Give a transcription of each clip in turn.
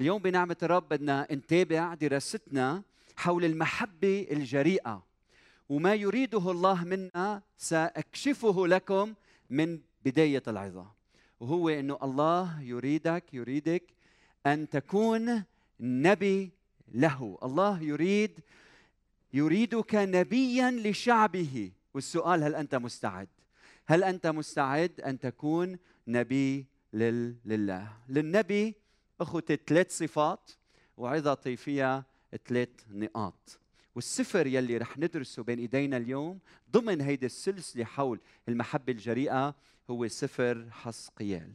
اليوم بنعمة الرب بدنا نتابع دراستنا حول المحبة الجريئة وما يريده الله منا سأكشفه لكم من بداية العظة. وهو أنه الله يريدك يريدك أن تكون نبي له. الله يريد يريدك نبيا لشعبه. والسؤال هل أنت مستعد؟ هل أنت مستعد أن تكون نبي لله؟ للنبي أخذت ثلاث صفات وعظتي فيها ثلاث نقاط. والسفر يلي رح ندرسه بين إيدينا اليوم ضمن هيدي السلسلة حول المحبة الجريئة هو سفر حسقيال.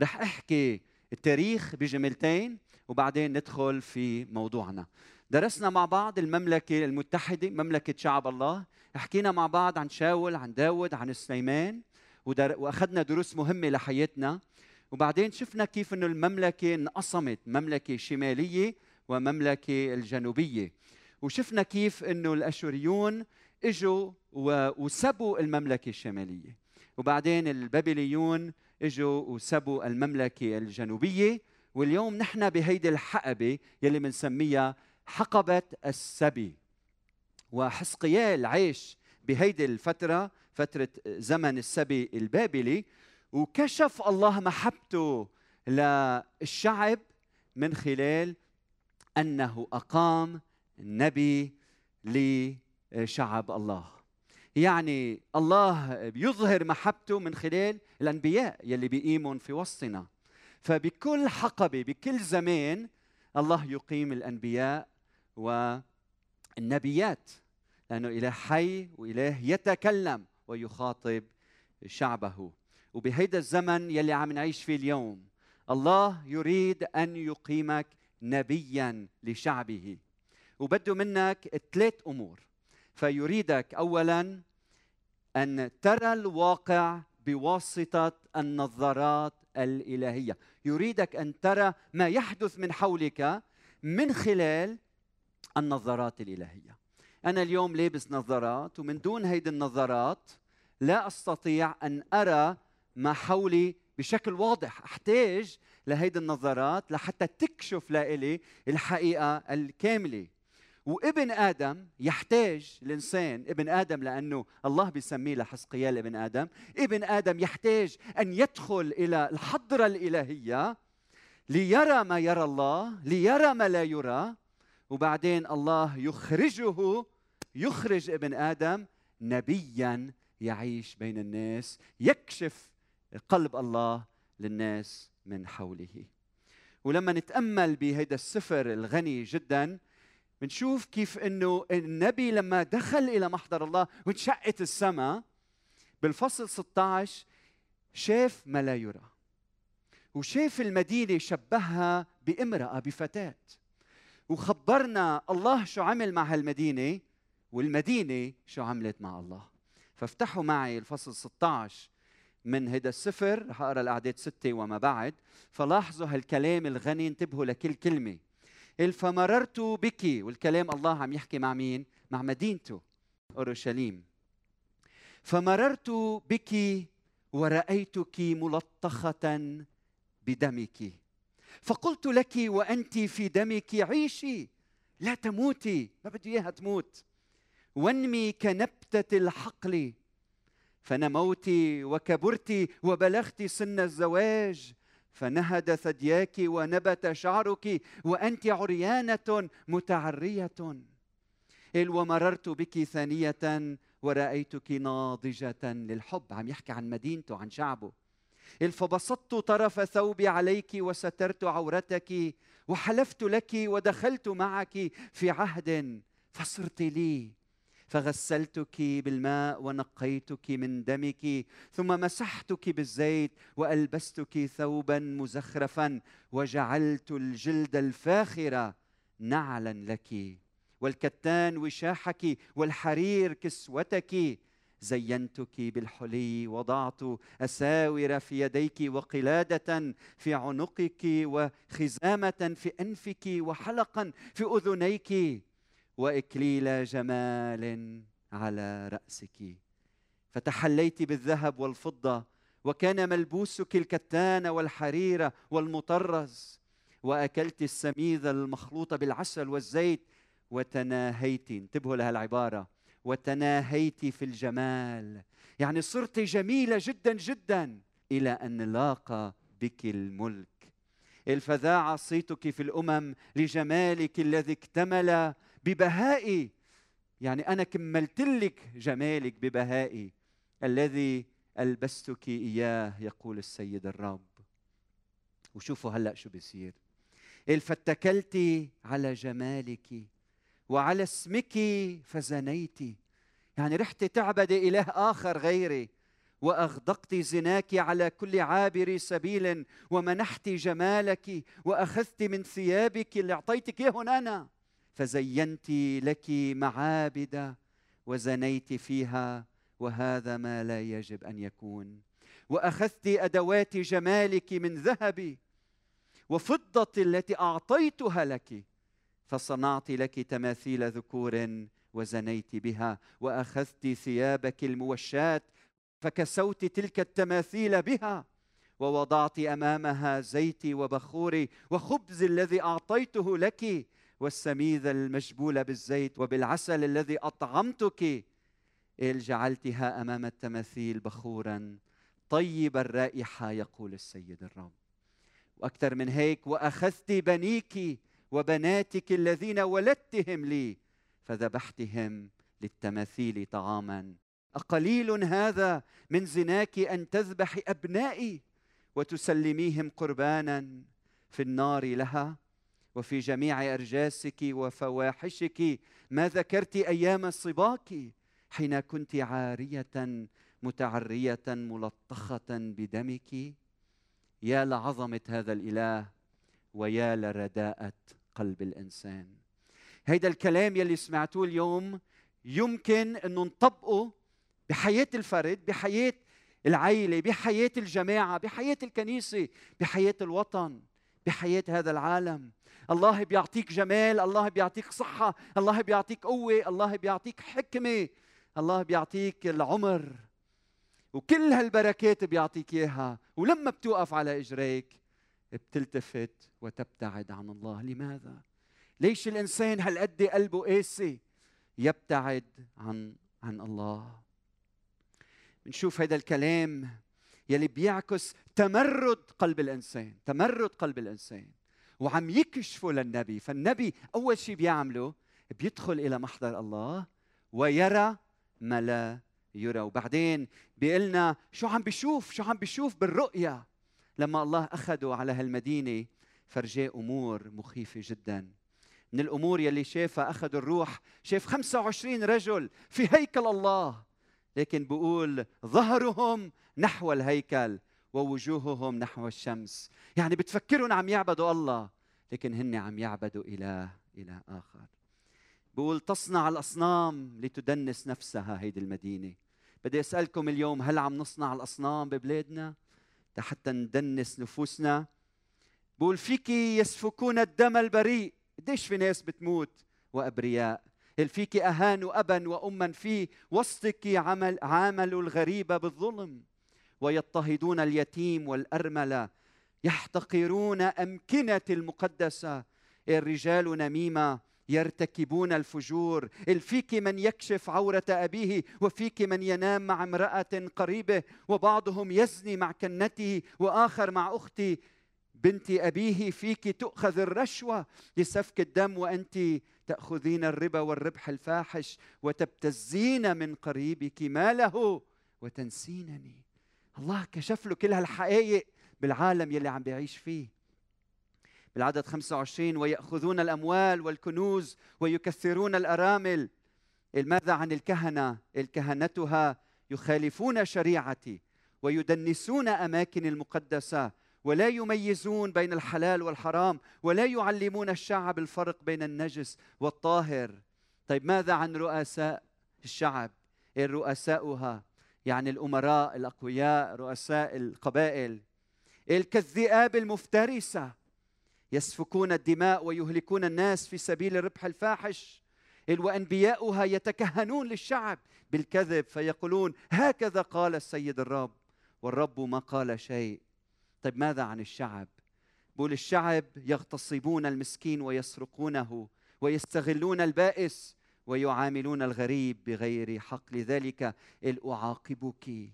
رح أحكي التاريخ بجملتين وبعدين ندخل في موضوعنا. درسنا مع بعض المملكة المتحدة مملكة شعب الله. حكينا مع بعض عن شاول عن داود عن سليمان وأخذنا دروس مهمة لحياتنا. وبعدين شفنا كيف إنه المملكة انقسمت مملكة شمالية ومملكة الجنوبية. وشفنا كيف إنه الأشوريون إجوا وسبوا المملكة الشمالية. وبعدين البابليون إجوا وسبوا المملكة الجنوبية. واليوم نحن بهيدي الحقبة يلي بنسميها حقبة السبي. وحسقيال عاش بهيدي الفترة فترة زمن السبي البابلي وكشف الله محبته للشعب من خلال أنه أقام نبي لشعب الله. يعني الله يظهر محبته من خلال الأنبياء يلي بيقيمون في وسطنا. فبكل حقبة بكل زمان الله يقيم الأنبياء والنبيات لأنه إله حي وإله يتكلم ويخاطب شعبه. وبهيدا الزمن يلي عم نعيش فيه اليوم الله يريد أن يقيمك نبيا لشعبه. وبده منك ثلاث أمور. فيريدك اولا أن ترى الواقع بواسطة النظارات الإلهية. يريدك أن ترى ما يحدث من حولك من خلال النظارات الإلهية. أنا اليوم لابس نظارات ومن دون هيدي النظارات لا أستطيع أن أرى ما حولي بشكل واضح. أحتاج لهيدي النظارات لحتى تكشف لإلي الحقيقة الكاملة. وابن آدم يحتاج الإنسان ابن آدم لأنه الله بيسميه لحسقيال ابن آدم ابن آدم يحتاج أن يدخل إلى الحضرة الإلهية ليرى ما يرى الله ليرى ما لا يرى وبعدين الله يخرجه يخرج ابن آدم نبيا يعيش بين الناس يكشف قلب الله للناس من حوله. ولما نتأمل بهذا السفر الغني جدا بنشوف كيف إنه النبي لما دخل إلى محضر الله وانشقت السماء بالفصل 16 شاف ما لا يرى وشاف المدينة شبهها بامرأة بفتاة. وخبرنا الله شو عمل مع هالمدينة والمدينة شو عملت مع الله. فافتحوا معي الفصل 16 من هذا السفر رح أقرأ الاعداد ستة وما بعد. فلاحظوا هالكلام الغني انتبهوا لكل كلمة. قال فمررت بك. والكلام الله عم يحكي مع مين؟ مع مدينته أورشليم. فمررت بك ورأيتك ملطخة بدمك. فقلت لك وأنت في دمك عيشي لا تموتي. ما بدي إياها تموت. وانمي كنبتة الحقل. فنموت وكبرت وبلغت سن الزواج. فنهد ثدياك ونبت شعرك وأنت عريانة متعرية. قال ومررت بك ثانية ورأيتك ناضجة للحب. عم يحكي عن مدينته عن شعبه. فبسطت طرف ثوبي عليك وسترت عورتك وحلفت لك ودخلت معك في عهد فصرت لي. فغسلتك بالماء ونقيتك من دمك ثم مسحتك بالزيت وألبستك ثوبا مزخرفا وجعلت الجلد الفاخر نعلا لك. والكتان وشاحك والحرير كسوتك زينتك بالحلي وضعت أساور في يديك وقلادة في عنقك وخزامة في أنفك وحلقا في أذنيك وإكليل جمال على رأسك. فتحليت بالذهب والفضة وكان ملبوسك الكتان والحريرة والمطرز. وأكلت السميذة المخلوطة بالعسل والزيت وتناهيت. انتبهوا لهالعبارة وتناهيت في الجمال. يعني صرت جميلة جدا جدا إلى أن لاقى بك الملك. الفذاعة صيتك في الأمم لجمالك الذي اكتمل ببهائي. يعني أنا كملت لك جمالك ببهائي. الذي ألبستك إياه يقول السيد الرب. وشوفوا هلأ شو بيصير. فاتكلت على جمالك وعلى اسمك فزنيت. يعني رحت تعبدي إله آخر غيري وأغدقت زناك على كل عابر سبيل ومنحت جمالك وأخذت من ثيابك اللي أعطيتك اياهن أنا فزينت لك معابد وزنيت فيها وهذا ما لا يجب أن يكون. وأخذت أدوات جمالك من ذهبي وفضة التي أعطيتها لك. فصنعت لك تماثيل ذكور وزنيت بها وأخذت ثيابك الموشات فكسوت تلك التماثيل بها ووضعت أمامها زيتي وبخوري وخبز الذي أعطيته لك والسميذ المجبول بالزيت وبالعسل الذي أطعمتك. إل جعلتها أمام التماثيل بخورا طيب الرائحه يقول السيد الرب. وأكثر من هيك وأخذت بنيك وبناتك الذين ولدتهم لي فذبحتهم للتماثيل طعاما. أقليل هذا من زناك أن تذبح أبنائي وتسلميهم قربانا في النار لها وفي جميع أرجاسك وفواحشك. ما ذكرت أيام صباك حين كنت عارية متعرية ملطخة بدمك؟ يا لعظمة هذا الإله ويا لرداءة قلب الإنسان. هيدا الكلام يلي سمعتوه اليوم يمكن أنه نطبقه بحياة الفرد بحياة العيلة بحياة الجماعة بحياة الكنيسة بحياة الوطن بحياة هذا العالم. الله بيعطيك جمال الله بيعطيك صحة الله بيعطيك قوة الله بيعطيك حكمة الله بيعطيك العمر. وكل هالبركات بيعطيك إياها. ولما بتوقف على إجريك بتلتفت وتبتعد عن الله. لماذا؟ ليش الإنسان هالقد قلبه قاسي؟ يبتعد عن عن الله. نشوف هذا الكلام يلي بيعكس تمرد قلب الإنسان تمرد قلب الإنسان وعم يكشفوا للنبي. فالنبي أول شيء بيعمله بيدخل إلى محضر الله ويرى ما لا يرى. وبعدين بيقلنا شو عم بيشوف؟ شو عم بيشوف بالرؤيا؟ لما الله اخذه على هالمدينة فرجاه أمور مخيفة جدا. من الأمور يلي شافها أخذ الروح شاف 25 رجل في هيكل الله. لكن بقول ظهرهم نحو الهيكل ووجوههم نحو الشمس. يعني بتفكرون عم يعبدوا الله لكن هن عم يعبدوا إله إله آخر. بقول تصنع الأصنام لتدنس نفسها هيدي المدينة. بدي أسألكم اليوم هل عم نصنع الأصنام ببلادنا؟ حتى ندنس نفوسنا. بقول فيك يسفكون الدم البريء. قديش في ناس بتموت وأبرياء. فيك أهانوا أبا وأما في وسطك عمل عاملوا الغريب بالظلم. ويضطهدون اليتيم والأرملة. يحتقرون أمكنة المقدسة. الرجال نميمة. يرتكبون الفجور. الفيك من يكشف عورة أبيه وفيك من ينام مع امرأة قريبة وبعضهم يزني مع كنته وآخر مع أختي بنت أبيه فيك تؤخذ الرشوة لسفك الدم وأنت تأخذين الربا والربح الفاحش وتبتزين من قريبك ماله وتنسينني. الله كشف له كل هالحقائق بالعالم يلي عم بيعيش فيه. بالعدد 25 ويأخذون الأموال والكنوز ويكثرون الأرامل. ماذا عن الكهنة؟ الكهنتها يخالفون شريعتي ويدنسون أماكن المقدسة ولا يميزون بين الحلال والحرام ولا يعلمون الشعب الفرق بين النجس والطاهر. طيب ماذا عن رؤساء الشعب؟ رؤساؤها يعني الأمراء الأقوياء رؤساء القبائل. كالذئاب المفترسة يسفكون الدماء ويهلكون الناس في سبيل الربح الفاحش. وأنبياؤها يتكهنون للشعب بالكذب فيقولون هكذا قال السيد الرب. والرب ما قال شيء. طيب ماذا عن الشعب؟ بقول الشعب يغتصبون المسكين ويسرقونه ويستغلون البائس ويعاملون الغريب بغير حق لذلك أعاقبك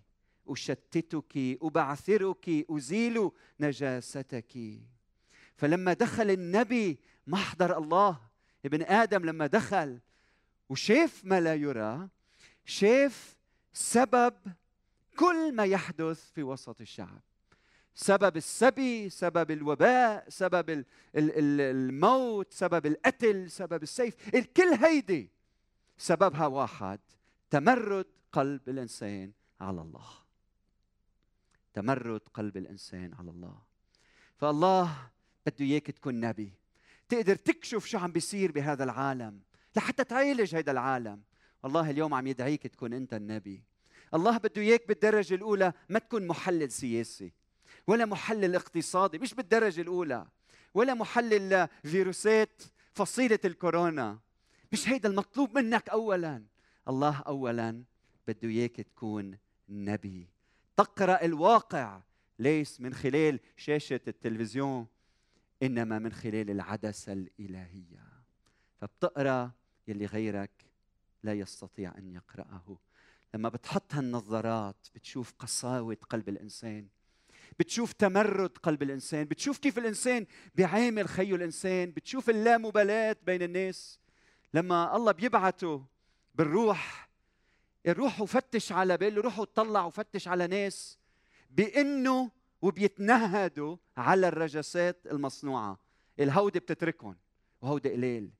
أشتتك أبعثرك أزيل نجاستك. فلما دخل النبي محضر الله ابن آدم لما دخل وشاف ما لا يرى شاف سبب كل ما يحدث في وسط الشعب. سبب السبي سبب الوباء سبب الموت سبب القتل سبب السيف الكل هيدي. سببها واحد تمرد قلب الإنسان على الله. تمرد قلب الإنسان على الله. فالله بده إياك تكون نبي. تقدر تكشف شو عم بيصير بهذا العالم لحتى تعالج هذا العالم. والله اليوم عم يدعيك تكون أنت النبي. الله بده إياك بالدرجة الأولى ما تكون محلل سياسي ولا محلل اقتصادي مش بالدرجة الأولى ولا محلل فيروسات فصيلة الكورونا. مش هيدا المطلوب منك اولا. الله اولا بده إياك تكون نبي. تقرأ الواقع ليس من خلال شاشة التلفزيون. إنما من خلال العدسة الإلهية. فبتقرأ يلي غيرك لا يستطيع أن يقرأه. لما بتحط هالنظارات بتشوف قساوة قلب الإنسان بتشوف تمرد قلب الإنسان بتشوف كيف الإنسان بيعامل خيه الإنسان بتشوف اللامبالاة بين الناس. لما الله بيبعته بالروح الروح وفتش على بيقول له روحوا اطلع وفتش على ناس بإنه وبيتنهدوا على الرجسات المصنوعة. الهودي بتتركهم وهودي قليل.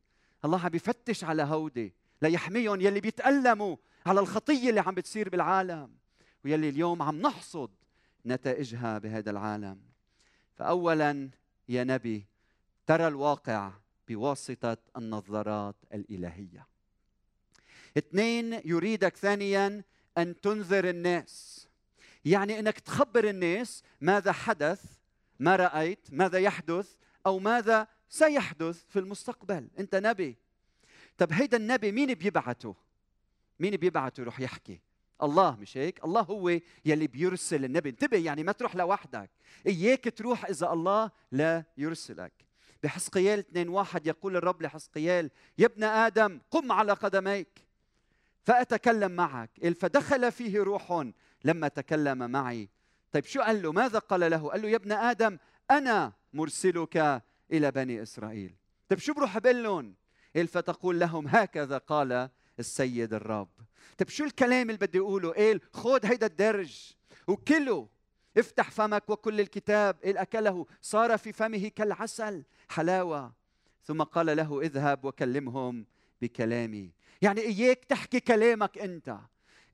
الله عم بيفتش على هودي ليحميهم يلي بيتألموا على الخطية اللي عم بتصير بالعالم ويلي اليوم عم نحصد نتائجها بهذا العالم. فاولا يا نبي ترى الواقع بواسطة النظارات الإلهية. اثنين يريدك ثانيا أن تنذر الناس. يعني إنك تخبر الناس ماذا حدث ما رأيت ماذا يحدث أو ماذا سيحدث في المستقبل. أنت نبي. طب هيدا النبي مين بيبعته؟ مين بيبعته يروح يحكي؟ الله مش هيك؟ الله هو يلي بيرسل النبي. انتبه يعني ما تروح لوحدك. إياك تروح إذا الله لا يرسلك. بحسقيال 2 واحد يقول الرب لحسقيال يا ابن آدم قم على قدميك. فأتكلم معك. فدخل فيه روح لما تكلم معي. طيب شو قال له؟ ماذا قال له؟ قال له يا ابن آدم أنا مرسلك إلى بني إسرائيل. طيب شو بروح بقول لهم؟ فتقول لهم هكذا قال السيد الرب. طيب شو الكلام اللي بدي أقوله؟ قال خذ هيدا الدرج وكله. افتح فمك وكل الكتاب. قال أكله. صار في فمه كالعسل حلاوة. ثم قال له اذهب وكلمهم بكلامي. يعني إياك تحكي كلامك أنت.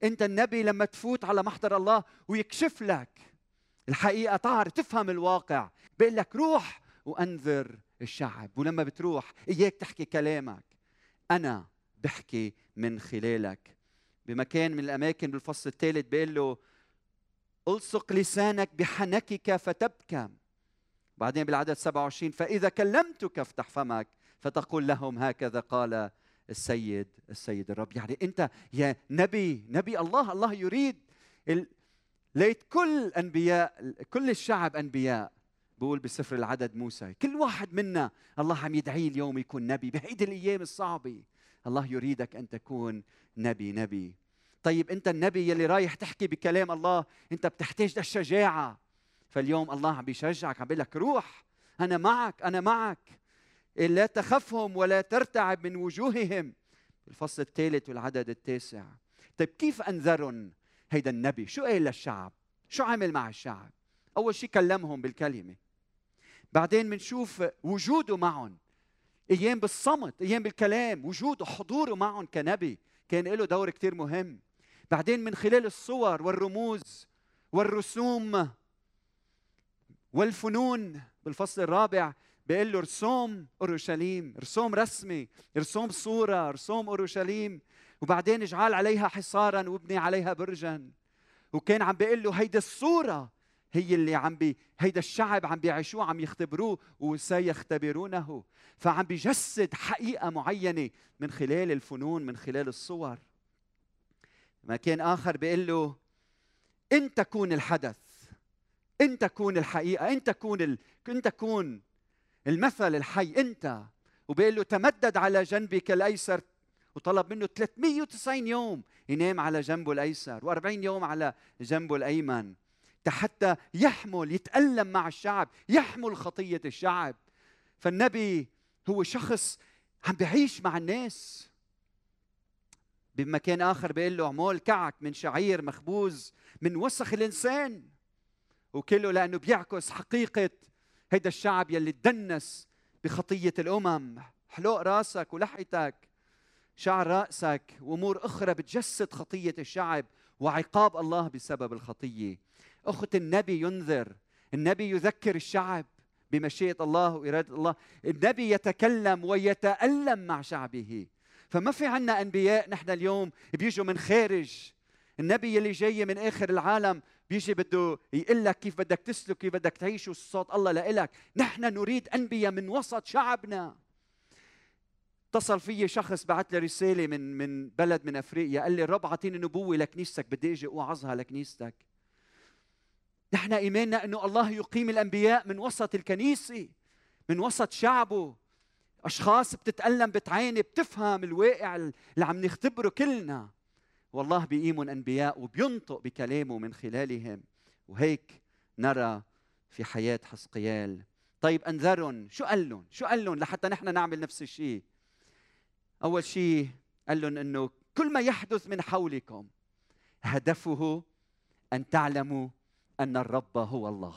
أنت النبي لما تفوت على محضر الله ويكشف لك. الحقيقة تعرف تفهم الواقع. بيقول لك روح وأنذر الشعب. ولما بتروح إياك تحكي كلامك. أنا بحكي من خلالك. بمكان من الأماكن بالفصل الثالث بيقول له ألصق لسانك بحنكك فتبكم. بعدين بالعدد 27 فإذا كلمتك افتح فمك. فتقول لهم هكذا قال السيد السيد الرب. يعني أنت يا نبي نبي الله الله يريد ال... ليت كل أنبياء كل الشعب أنبياء. بقول بسفر العدد موسى كل واحد منا الله عم يدعيه اليوم يكون نبي بهيدي الأيام الصعبة. الله يريدك أن تكون نبي نبي. طيب أنت النبي يلي رايح تحكي بكلام الله أنت بتحتاج للشجاعة. فاليوم الله عم بيشجعك عم بيقول لك روح أنا معك أنا معك. لا تخفهم ولا ترتعب من وجوههم. الفصل الثالث والعدد التاسع. طيب كيف انذرهم هيدا النبي؟ شو قال للشعب؟ شو عمل مع الشعب؟ أول شيء كلمهم بالكلمة. بعدين بنشوف وجوده معهم أيام بالصمت أيام بالكلام وجوده حضوره معهم كنبي. كان له دور كثير مهم. بعدين من خلال الصور والرموز والرسوم والفنون بالفصل الرابع بيقول له رسوم اورشليم رسوم رسمي رسوم صورة رسوم اورشليم. وبعدين اجعل عليها حصارا وابني عليها برجا. وكان عم بيقول له هيدي الصورة هي اللي عم بي هيدا الشعب عم بيعيشوه عم يختبروه وسيختبرونه. فعم بيجسد حقيقة معينة من خلال الفنون من خلال الصور. مكان آخر بيقول له انت كون الحدث انت كون الحقيقة انت كون ال... انت كون المثل الحي انت. وبيقول له تمدد على جنبك الأيسر. وطلب منه 390 يوم ينام على جنبه الأيسر و40 يوم على جنبه الأيمن. حتى يحمل يتألم مع الشعب يحمل خطية الشعب. فالنبي هو شخص عم بيعيش مع الناس. بمكان آخر بيقول له عمول كعك من شعير مخبوز من وسخ الإنسان. وكله لأنه بيعكس حقيقة هيدا الشعب يلي تدنس بخطية الأمم. حلوق راسك ولحيتك شعر رأسك وأمور أخرى بتجسد خطية الشعب وعقاب الله بسبب الخطية. أخت النبي ينذر النبي يذكر الشعب بمشيئة الله وإرادة الله. النبي يتكلم ويتألم مع شعبه. فما في عنا أنبياء نحن اليوم بيجوا من خارج. النبي اللي جاي من آخر العالم بيجي بده يقول لك كيف بدك تسلك كيف بدك تعيش وصوت الله لإلك. نحن نريد أنبياء من وسط شعبنا. اتصل في شخص بعث لي رسالة من من بلد من أفريقيا. قال لي الرب أعطيني نبوة لكنيستك بدي أجي أوعظها لكنيستك. نحن إيماننا إنه الله يقيم الأنبياء من وسط الكنيسة من وسط شعبه. أشخاص بتتألم بتعاني بتفهم الواقع اللي عم نختبره كلنا. والله بيقيمهم انبياء وبينطق بكلامه من خلالهم. وهيك نرى في حياة حسقيال طيب أنذرهم. شو قال لهم؟ شو قال لهم لحتى نحن نعمل نفس الشيء؟ أول شيء قال لهم إنه كل ما يحدث من حولكم هدفه أن تعلموا أن الرب هو الله.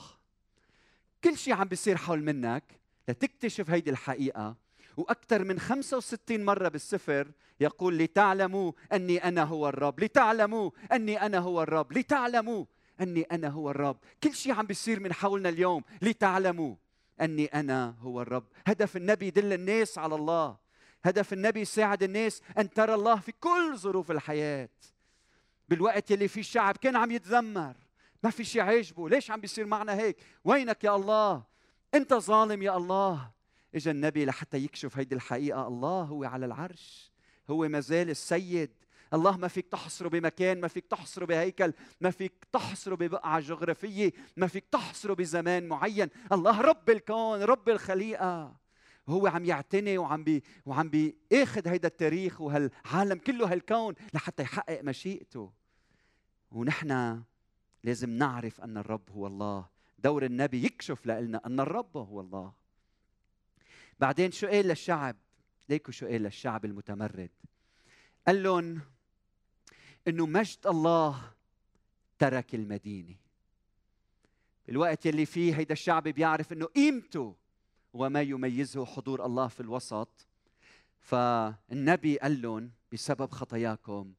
كل شيء عم بيصير حول منك لتكتشف هيدي الحقيقة وأكثر من 65 مرة بالسفر يقول لتعلموا أني أنا هو الرب لتعلموا أني أنا هو الرب لتعلموا أني أنا هو الرب. كل شيء عم بيصير من حولنا اليوم لتعلموا أني أنا هو الرب. هدف النبي يدل الناس على الله. هدف النبي يساعد الناس أن ترى الله في كل ظروف الحياة. بالوقت اللي فيه الشعب كان عم يتذمر ما في شيء عاجبه. ليش عم بيصير معنا هيك؟ وينك يا الله؟ أنت ظالم يا الله. اجى النبي لحتى يكشف هيدي الحقيقة. الله هو على العرش هو ما زال السيد. الله ما فيك تحصره بمكان ما فيك تحصره بهيكل ما فيك تحصره ببقعة جغرافية ما فيك تحصره بزمان معين. الله رب الكون رب الخليقة. هو عم يعتني وعم بي وعم بيأخذ هيدا التاريخ وهالعالم كله هالكون لحتى يحقق مشيئته. ونحن لازم نعرف أن الرب هو الله. دور النبي يكشف لنا أن الرب هو الله. بعدين شو قال للشعب؟ ليكوا شو قال للشعب المتمرد. قال لهم إنه مجد الله ترك المدينة. الوقت يلي فيه هيدا الشعب بيعرف إنه قيمته وما يميزه حضور الله في الوسط. فالنبي قال لهم بسبب خطاياكم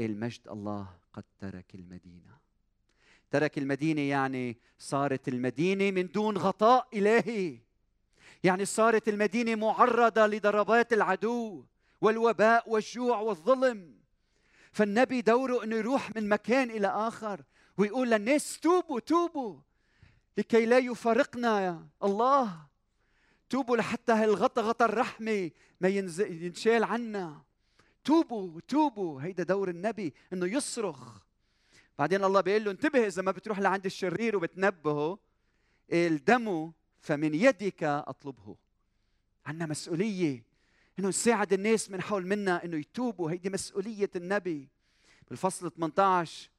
المجد الله قد ترك المدينة. ترك المدينة يعني صارت المدينة من دون غطاء إلهي. يعني صارت المدينة معرضة لضربات العدو والوباء والجوع والظلم. فالنبي دوره إنه يروح من مكان إلى آخر ويقول للناس توبوا توبوا لكي لا يفارقنا يا الله. توبوا لحتى هالغطا غطا الرحمة ما ينشال عنا. توبوا توبوا. هيدا دور النبي إنه يصرخ. بعدين الله بيقول له انتبه إذا ما بتروح لعند الشرير وبتنبهه الدم فمن يدك أطلبه. عندنا مسؤولية. إنه نساعد الناس من حول منا إنه يتوبوا. هيدي مسؤولية النبي. بالفصل 18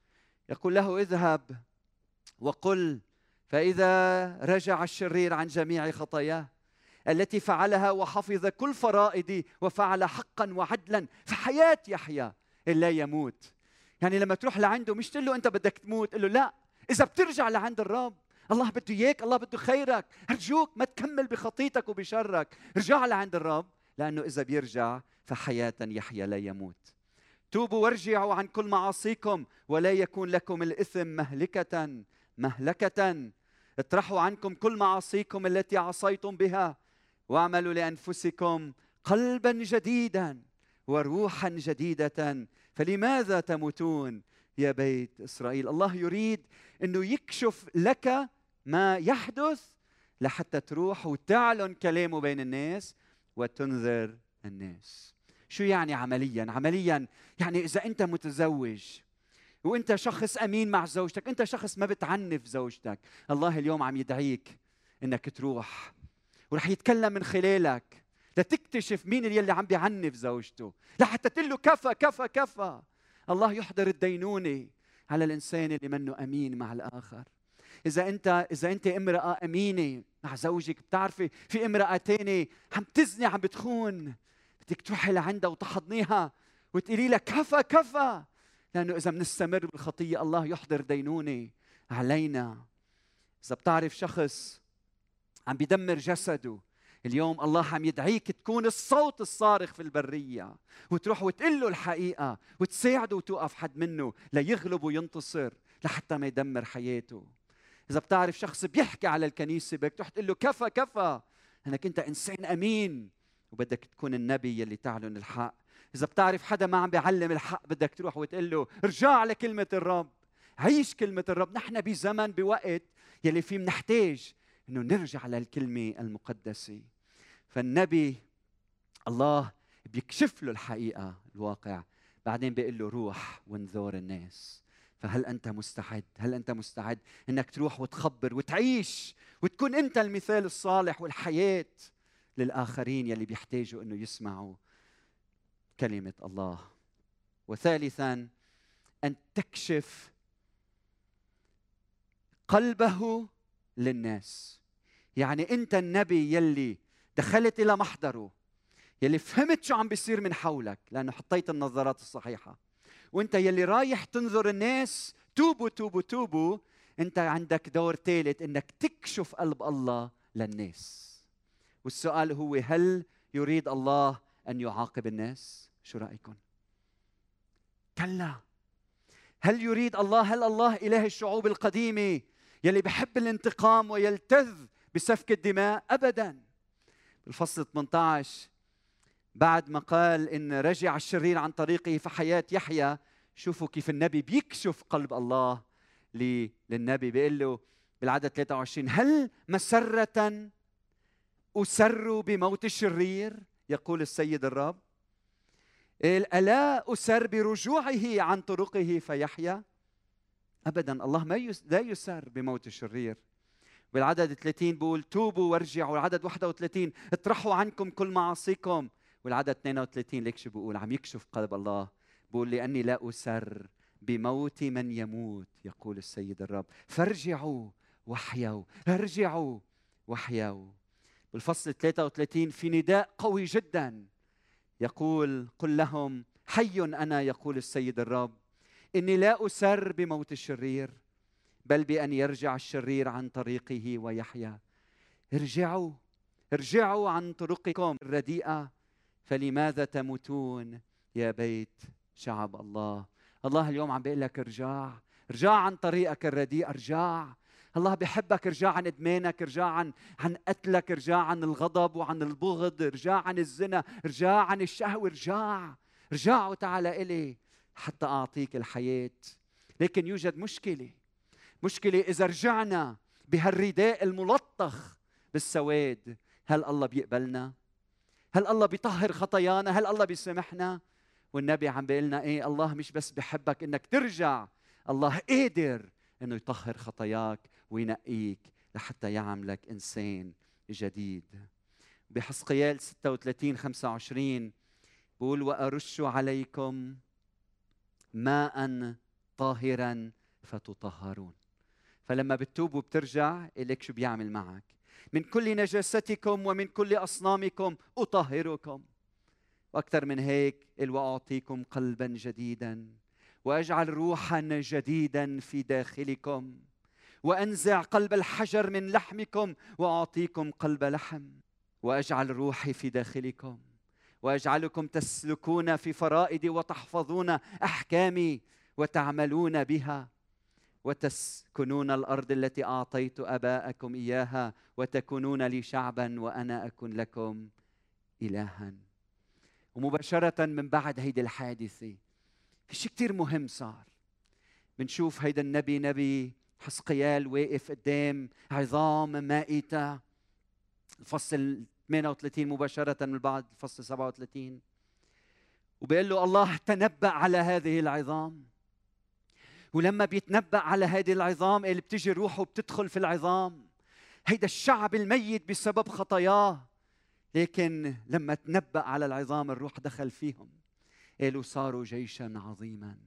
يقول له اذهب وقل فإذا رجع الشرير عن جميع خطاياه التي فعلها وحفظ كل فرائدي وفعل حقا وعدلا في حياه يحيى لا يموت. يعني لما تروح لعنده مش تقول له أنت بدك تموت قل له لا. إذا بترجع لعند الرب الله بده إياك الله بده خيرك. أرجوك ما تكمل بخطيتك وبشرك. ارجع لعند الرب لأنه إذا بيرجع فحياة يحيى لا يموت. توبوا وارجعوا عن كل معاصيكم ولا يكون لكم الإثم مهلكة مهلكة. اطرحوا عنكم كل معاصيكم التي عصيتم بها واعملوا لأنفسكم قلبا جديدا وروحا جديدة. فلماذا تموتون يا بيت إسرائيل؟ الله يريد إنه يكشف لك ما يحدث لحتى تروح وتعلن كلامه بين الناس وتنذر الناس. شو يعني عمليا؟ عمليا يعني إذا أنت متزوج وأنت شخص أمين مع زوجتك أنت شخص ما بتعنف زوجتك الله اليوم عم يدعيك إنك تروح ورح يتكلم من خلالك لتكتشف مين اللي عم بيعنف زوجته لحتى تقول له كفى كفى كفى. الله يحضر الدينونة على الإنسان اللي منه أمين مع الآخر. إذا انت إذا أنت امرأة أمينة مع زوجك بتعرفي في امرأة تانية عم تزني عم بتخون. بدك تروحي لعندها وتحضنيها وتقولي لها كفى كفى. لأنه إذا بنستمر بالخطية الله يحضر دينونة علينا. إذا بتعرف شخص عم بيدمر جسده اليوم الله عم يدعيك تكون الصوت الصارخ في البرية وتروح وتقول له الحقيقة وتساعده وتوقف حد منه ليغلب وينتصر لحتى ما يدمر حياته. إذا بتعرف شخص بيحكي على الكنيسة بدك تروح تقول له كفى كفى. أنك أنت إنسان أمين. وبدك تكون النبي يلي تعلن الحق. إذا بتعرف حدا ما عم بيعلم الحق بدك تروح وتقول له ارجع لكلمة الرب. عيش كلمة الرب. نحن بزمن بوقت يلي فيه بنحتاج إنه نرجع للكلمة المقدسة. فالنبي الله بيكشف له الحقيقة الواقع. بعدين بيقول له روح وانذر الناس. فهل أنت مستعد؟ هل أنت مستعد إنك تروح وتخبر وتعيش وتكون أنت المثال الصالح والحياة للآخرين يلي بيحتاجوا إنه يسمعوا كلمة الله؟ وثالثا أن تكشف قلبه للناس. يعني أنت النبي يلي دخلت إلى محضره يلي فهمت شو عم بيصير من حولك لأنه حطيت النظارات الصحيحة. وانت يلي رايح تنظر الناس توبوا توبوا توبوا انت عندك دور ثالث انك تكشف قلب الله للناس. والسؤال هو هل يريد الله أن يعاقب الناس؟ شو رايكم كلا. هل يريد الله هل الله إله الشعوب القديمة يلي بحب الانتقام ويلتذ بسفك الدماء؟ ابدا. بالفصل 18 بعد ما قال إن رجع الشرير عن طريقه في حياة يحيى شوفوا كيف النبي بيكشف قلب الله للنبي بيقول له بالعدد 23 هل مسرة أسر بموت الشرير؟ يقول السيد الرب. ألا أسر برجوعه عن طرقه فيحيى؟ أبدا الله ما لا يسر بموت الشرير. بالعدد 30 بقول توبوا وارجعوا. العدد 31 اطرحوا عنكم كل معاصيكم. والعدد 32 ليك شو بقول؟ عم يكشف قلب الله. بقول لأني لا أسر بموت من يموت يقول السيد الرب. فارجعوا واحيوا ارجعوا واحيوا. بالفصل 33 في نداء قوي جدا. يقول قل لهم حي أنا يقول السيد الرب. إني لا أسر بموت الشرير بل بأن يرجع الشرير عن طريقه ويحيا. ارجعوا ارجعوا عن طرقكم الرديئة. فلماذا تموتون يا بيت شعب الله؟ الله اليوم عم بيقول لك ارجع ارجع عن طريقك الرديء ارجع. الله بحبك ارجع عن إدمانك ارجع عن عن قتلك ارجع عن الغضب وعن البغض ارجع عن الزنا ارجع عن الشهوة ارجع. ارجع وتعال إلي حتى أعطيك الحياة. لكن يوجد مشكلة مشكلة إذا رجعنا بهالرداء الملطخ بالسواد هل الله بيقبلنا؟ هل الله بيطهر خطايانا؟ هل الله بيسامحنا؟ والنبي عم بيقول لنا إيه الله مش بس بحبك إنك ترجع الله قادر إنه يطهر خطاياك وينقيك لحتى يعملك إنسان جديد بحسقيال 36 25 بقول وأرش عليكم ماء طاهرا فتطهرون فلما بتتوب وبترجع إليك شو بيعمل معك من كل نجاستكم ومن كل أصنامكم أطهركم. وأكثر من هيك وأعطيكم قلبا جديدا وأجعل روحا جديدا في داخلكم وأنزع قلب الحجر من لحمكم وأعطيكم قلب لحم وأجعل روحي في داخلكم وأجعلكم تسلكون في فرائدي وتحفظون أحكامي وتعملون بها. وتسكنون الأرض التي أعطيت أباءكم إياها وتكونون لي شعبا وأنا اكن لكم الها. ومباشرة من بعد هيدي الحادثة في شيء كثير مهم صار. بنشوف هيدا النبي نبي حسقيال واقف قدام عظام مائتة الفصل 38 مباشرة من بعد الفصل 37 وبيقول له الله تنبأ على هذه العظام. ولما بيتنبأ على هذه العظام اللي بتجي روحه بتدخل في العظام. هيدا الشعب الميت بسبب خطاياه. لكن لما تنبأ على العظام الروح دخل فيهم. قالوا صاروا جيشا عظيما.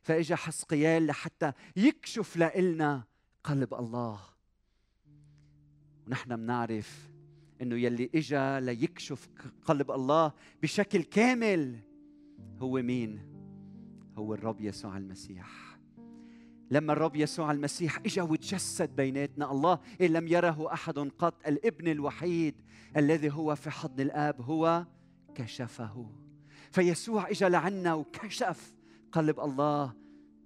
فإجا حسقيال لحتى يكشف لنا قلب الله. ونحن بنعرف إنه يلي إجا ليكشف قلب الله بشكل كامل هو مين؟ هو الرب يسوع المسيح. لما الرب يسوع المسيح إجا وتجسد بيناتنا الله إن لم يره أحد قط الابن الوحيد الذي هو في حضن الآب هو كشفه. فيسوع إجا لعنا وكشف قلب الله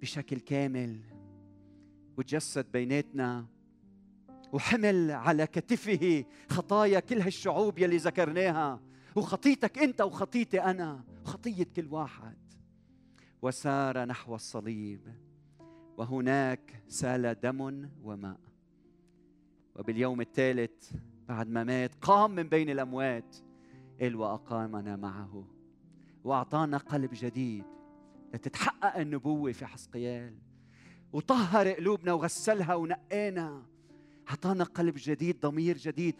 بشكل كامل وتجسد بيناتنا وحمل على كتفه خطايا كل هالشعوب يلي ذكرناها وخطيتك أنت وخطيتي أنا وخطية كل واحد. وسار نحو الصليب. وهناك سال دم وماء. وباليوم الثالث بعد ما مات قام من بين الأموات. قال وأقامنا معه. وأعطانا قلب جديد لتتحقق النبوة في حسقيال. وطهر قلوبنا وغسلها ونقانا أعطانا قلب جديد ضمير جديد.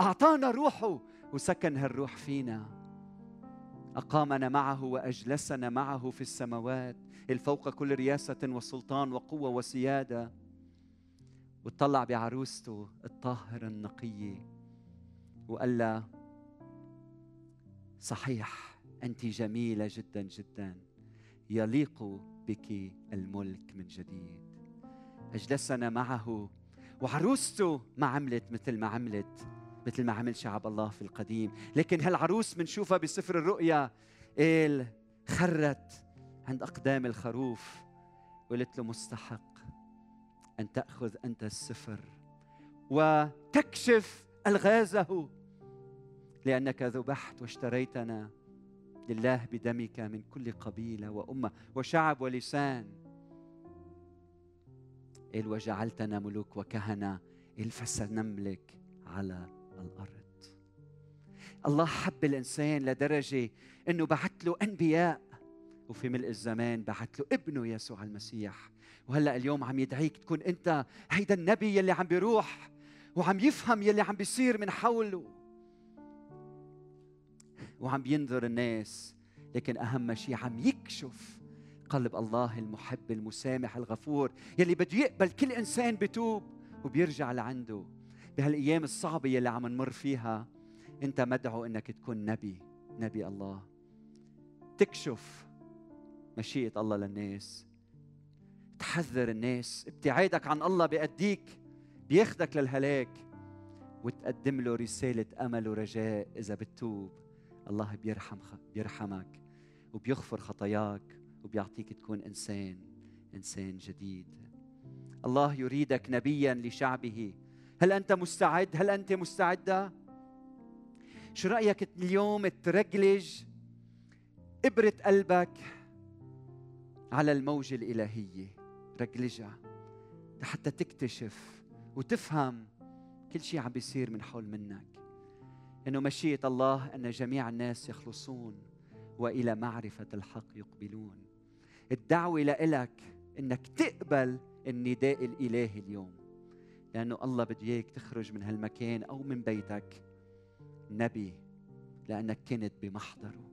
أعطانا روحه وسكن هالروح فينا. أقامنا معه وأجلسنا معه في السماوات. الفوق كل رياسة وسلطان وقوة وسيادة. وطلع بعروسته الطاهره النقيه وقال لها صحيح أنت جميلة جدا جدا. يليق بك الملك من جديد. أجلسنا معه. وعروسته ما عملت مثل ما عملت. مثل ما عمل شعب الله في القديم. لكن هالعروس بنشوفها بسفر الرؤيا قال خرت عند أقدام الخروف وقالت له مستحق أن تأخذ أنت السفر وتكشف ألغازه لأنك ذبحت واشتريتنا لله بدمك من كل قبيلة وأمة وشعب ولسان. قال وجعلتنا ملوك وكهنة قال فسنملك على الأرض الله حب الإنسان لدرجة أنه بعث له أنبياء. وفي ملء الزمان بعث له ابنه يسوع المسيح. وهلأ اليوم عم يدعيك تكون أنت هيدا النبي يلي عم بيروح وعم يفهم يلي عم بيصير من حوله. وعم بينظر الناس لكن أهم شيء عم يكشف قلب الله المحب المسامح الغفور يلي بده يقبل كل إنسان بتوب وبيرجع لعنده. بهالأيام الصعبة يلي عم نمر فيها أنت مدعو إنك تكون نبي نبي الله. تكشف مشيئة الله للناس. تحذر الناس. ابتعادك عن الله بيأديك بياخدك للهلاك. وتقدم له رسالة أمل ورجاء إذا بتتوب. الله بيرحم بيرحمك وبيغفر خطاياك وبيعطيك تكون إنسان إنسان جديد. الله يريدك نبيا لشعبه. هل أنت مستعد؟ هل أنت مستعدة؟ شو رأيك اليوم ترجلج إبرة قلبك على الموجة الإلهية رجلجها لحتى تكتشف وتفهم كل شيء عم بيصير من حول منك إنه مشيئة الله إن جميع الناس يخلصون وإلى معرفة الحق يقبلون الدعوة لك إنك تقبل النداء الإلهي اليوم لأنه الله بده إياك تخرج من هالمكان أو من بيتك. نبي لأنك كنت بمحضره.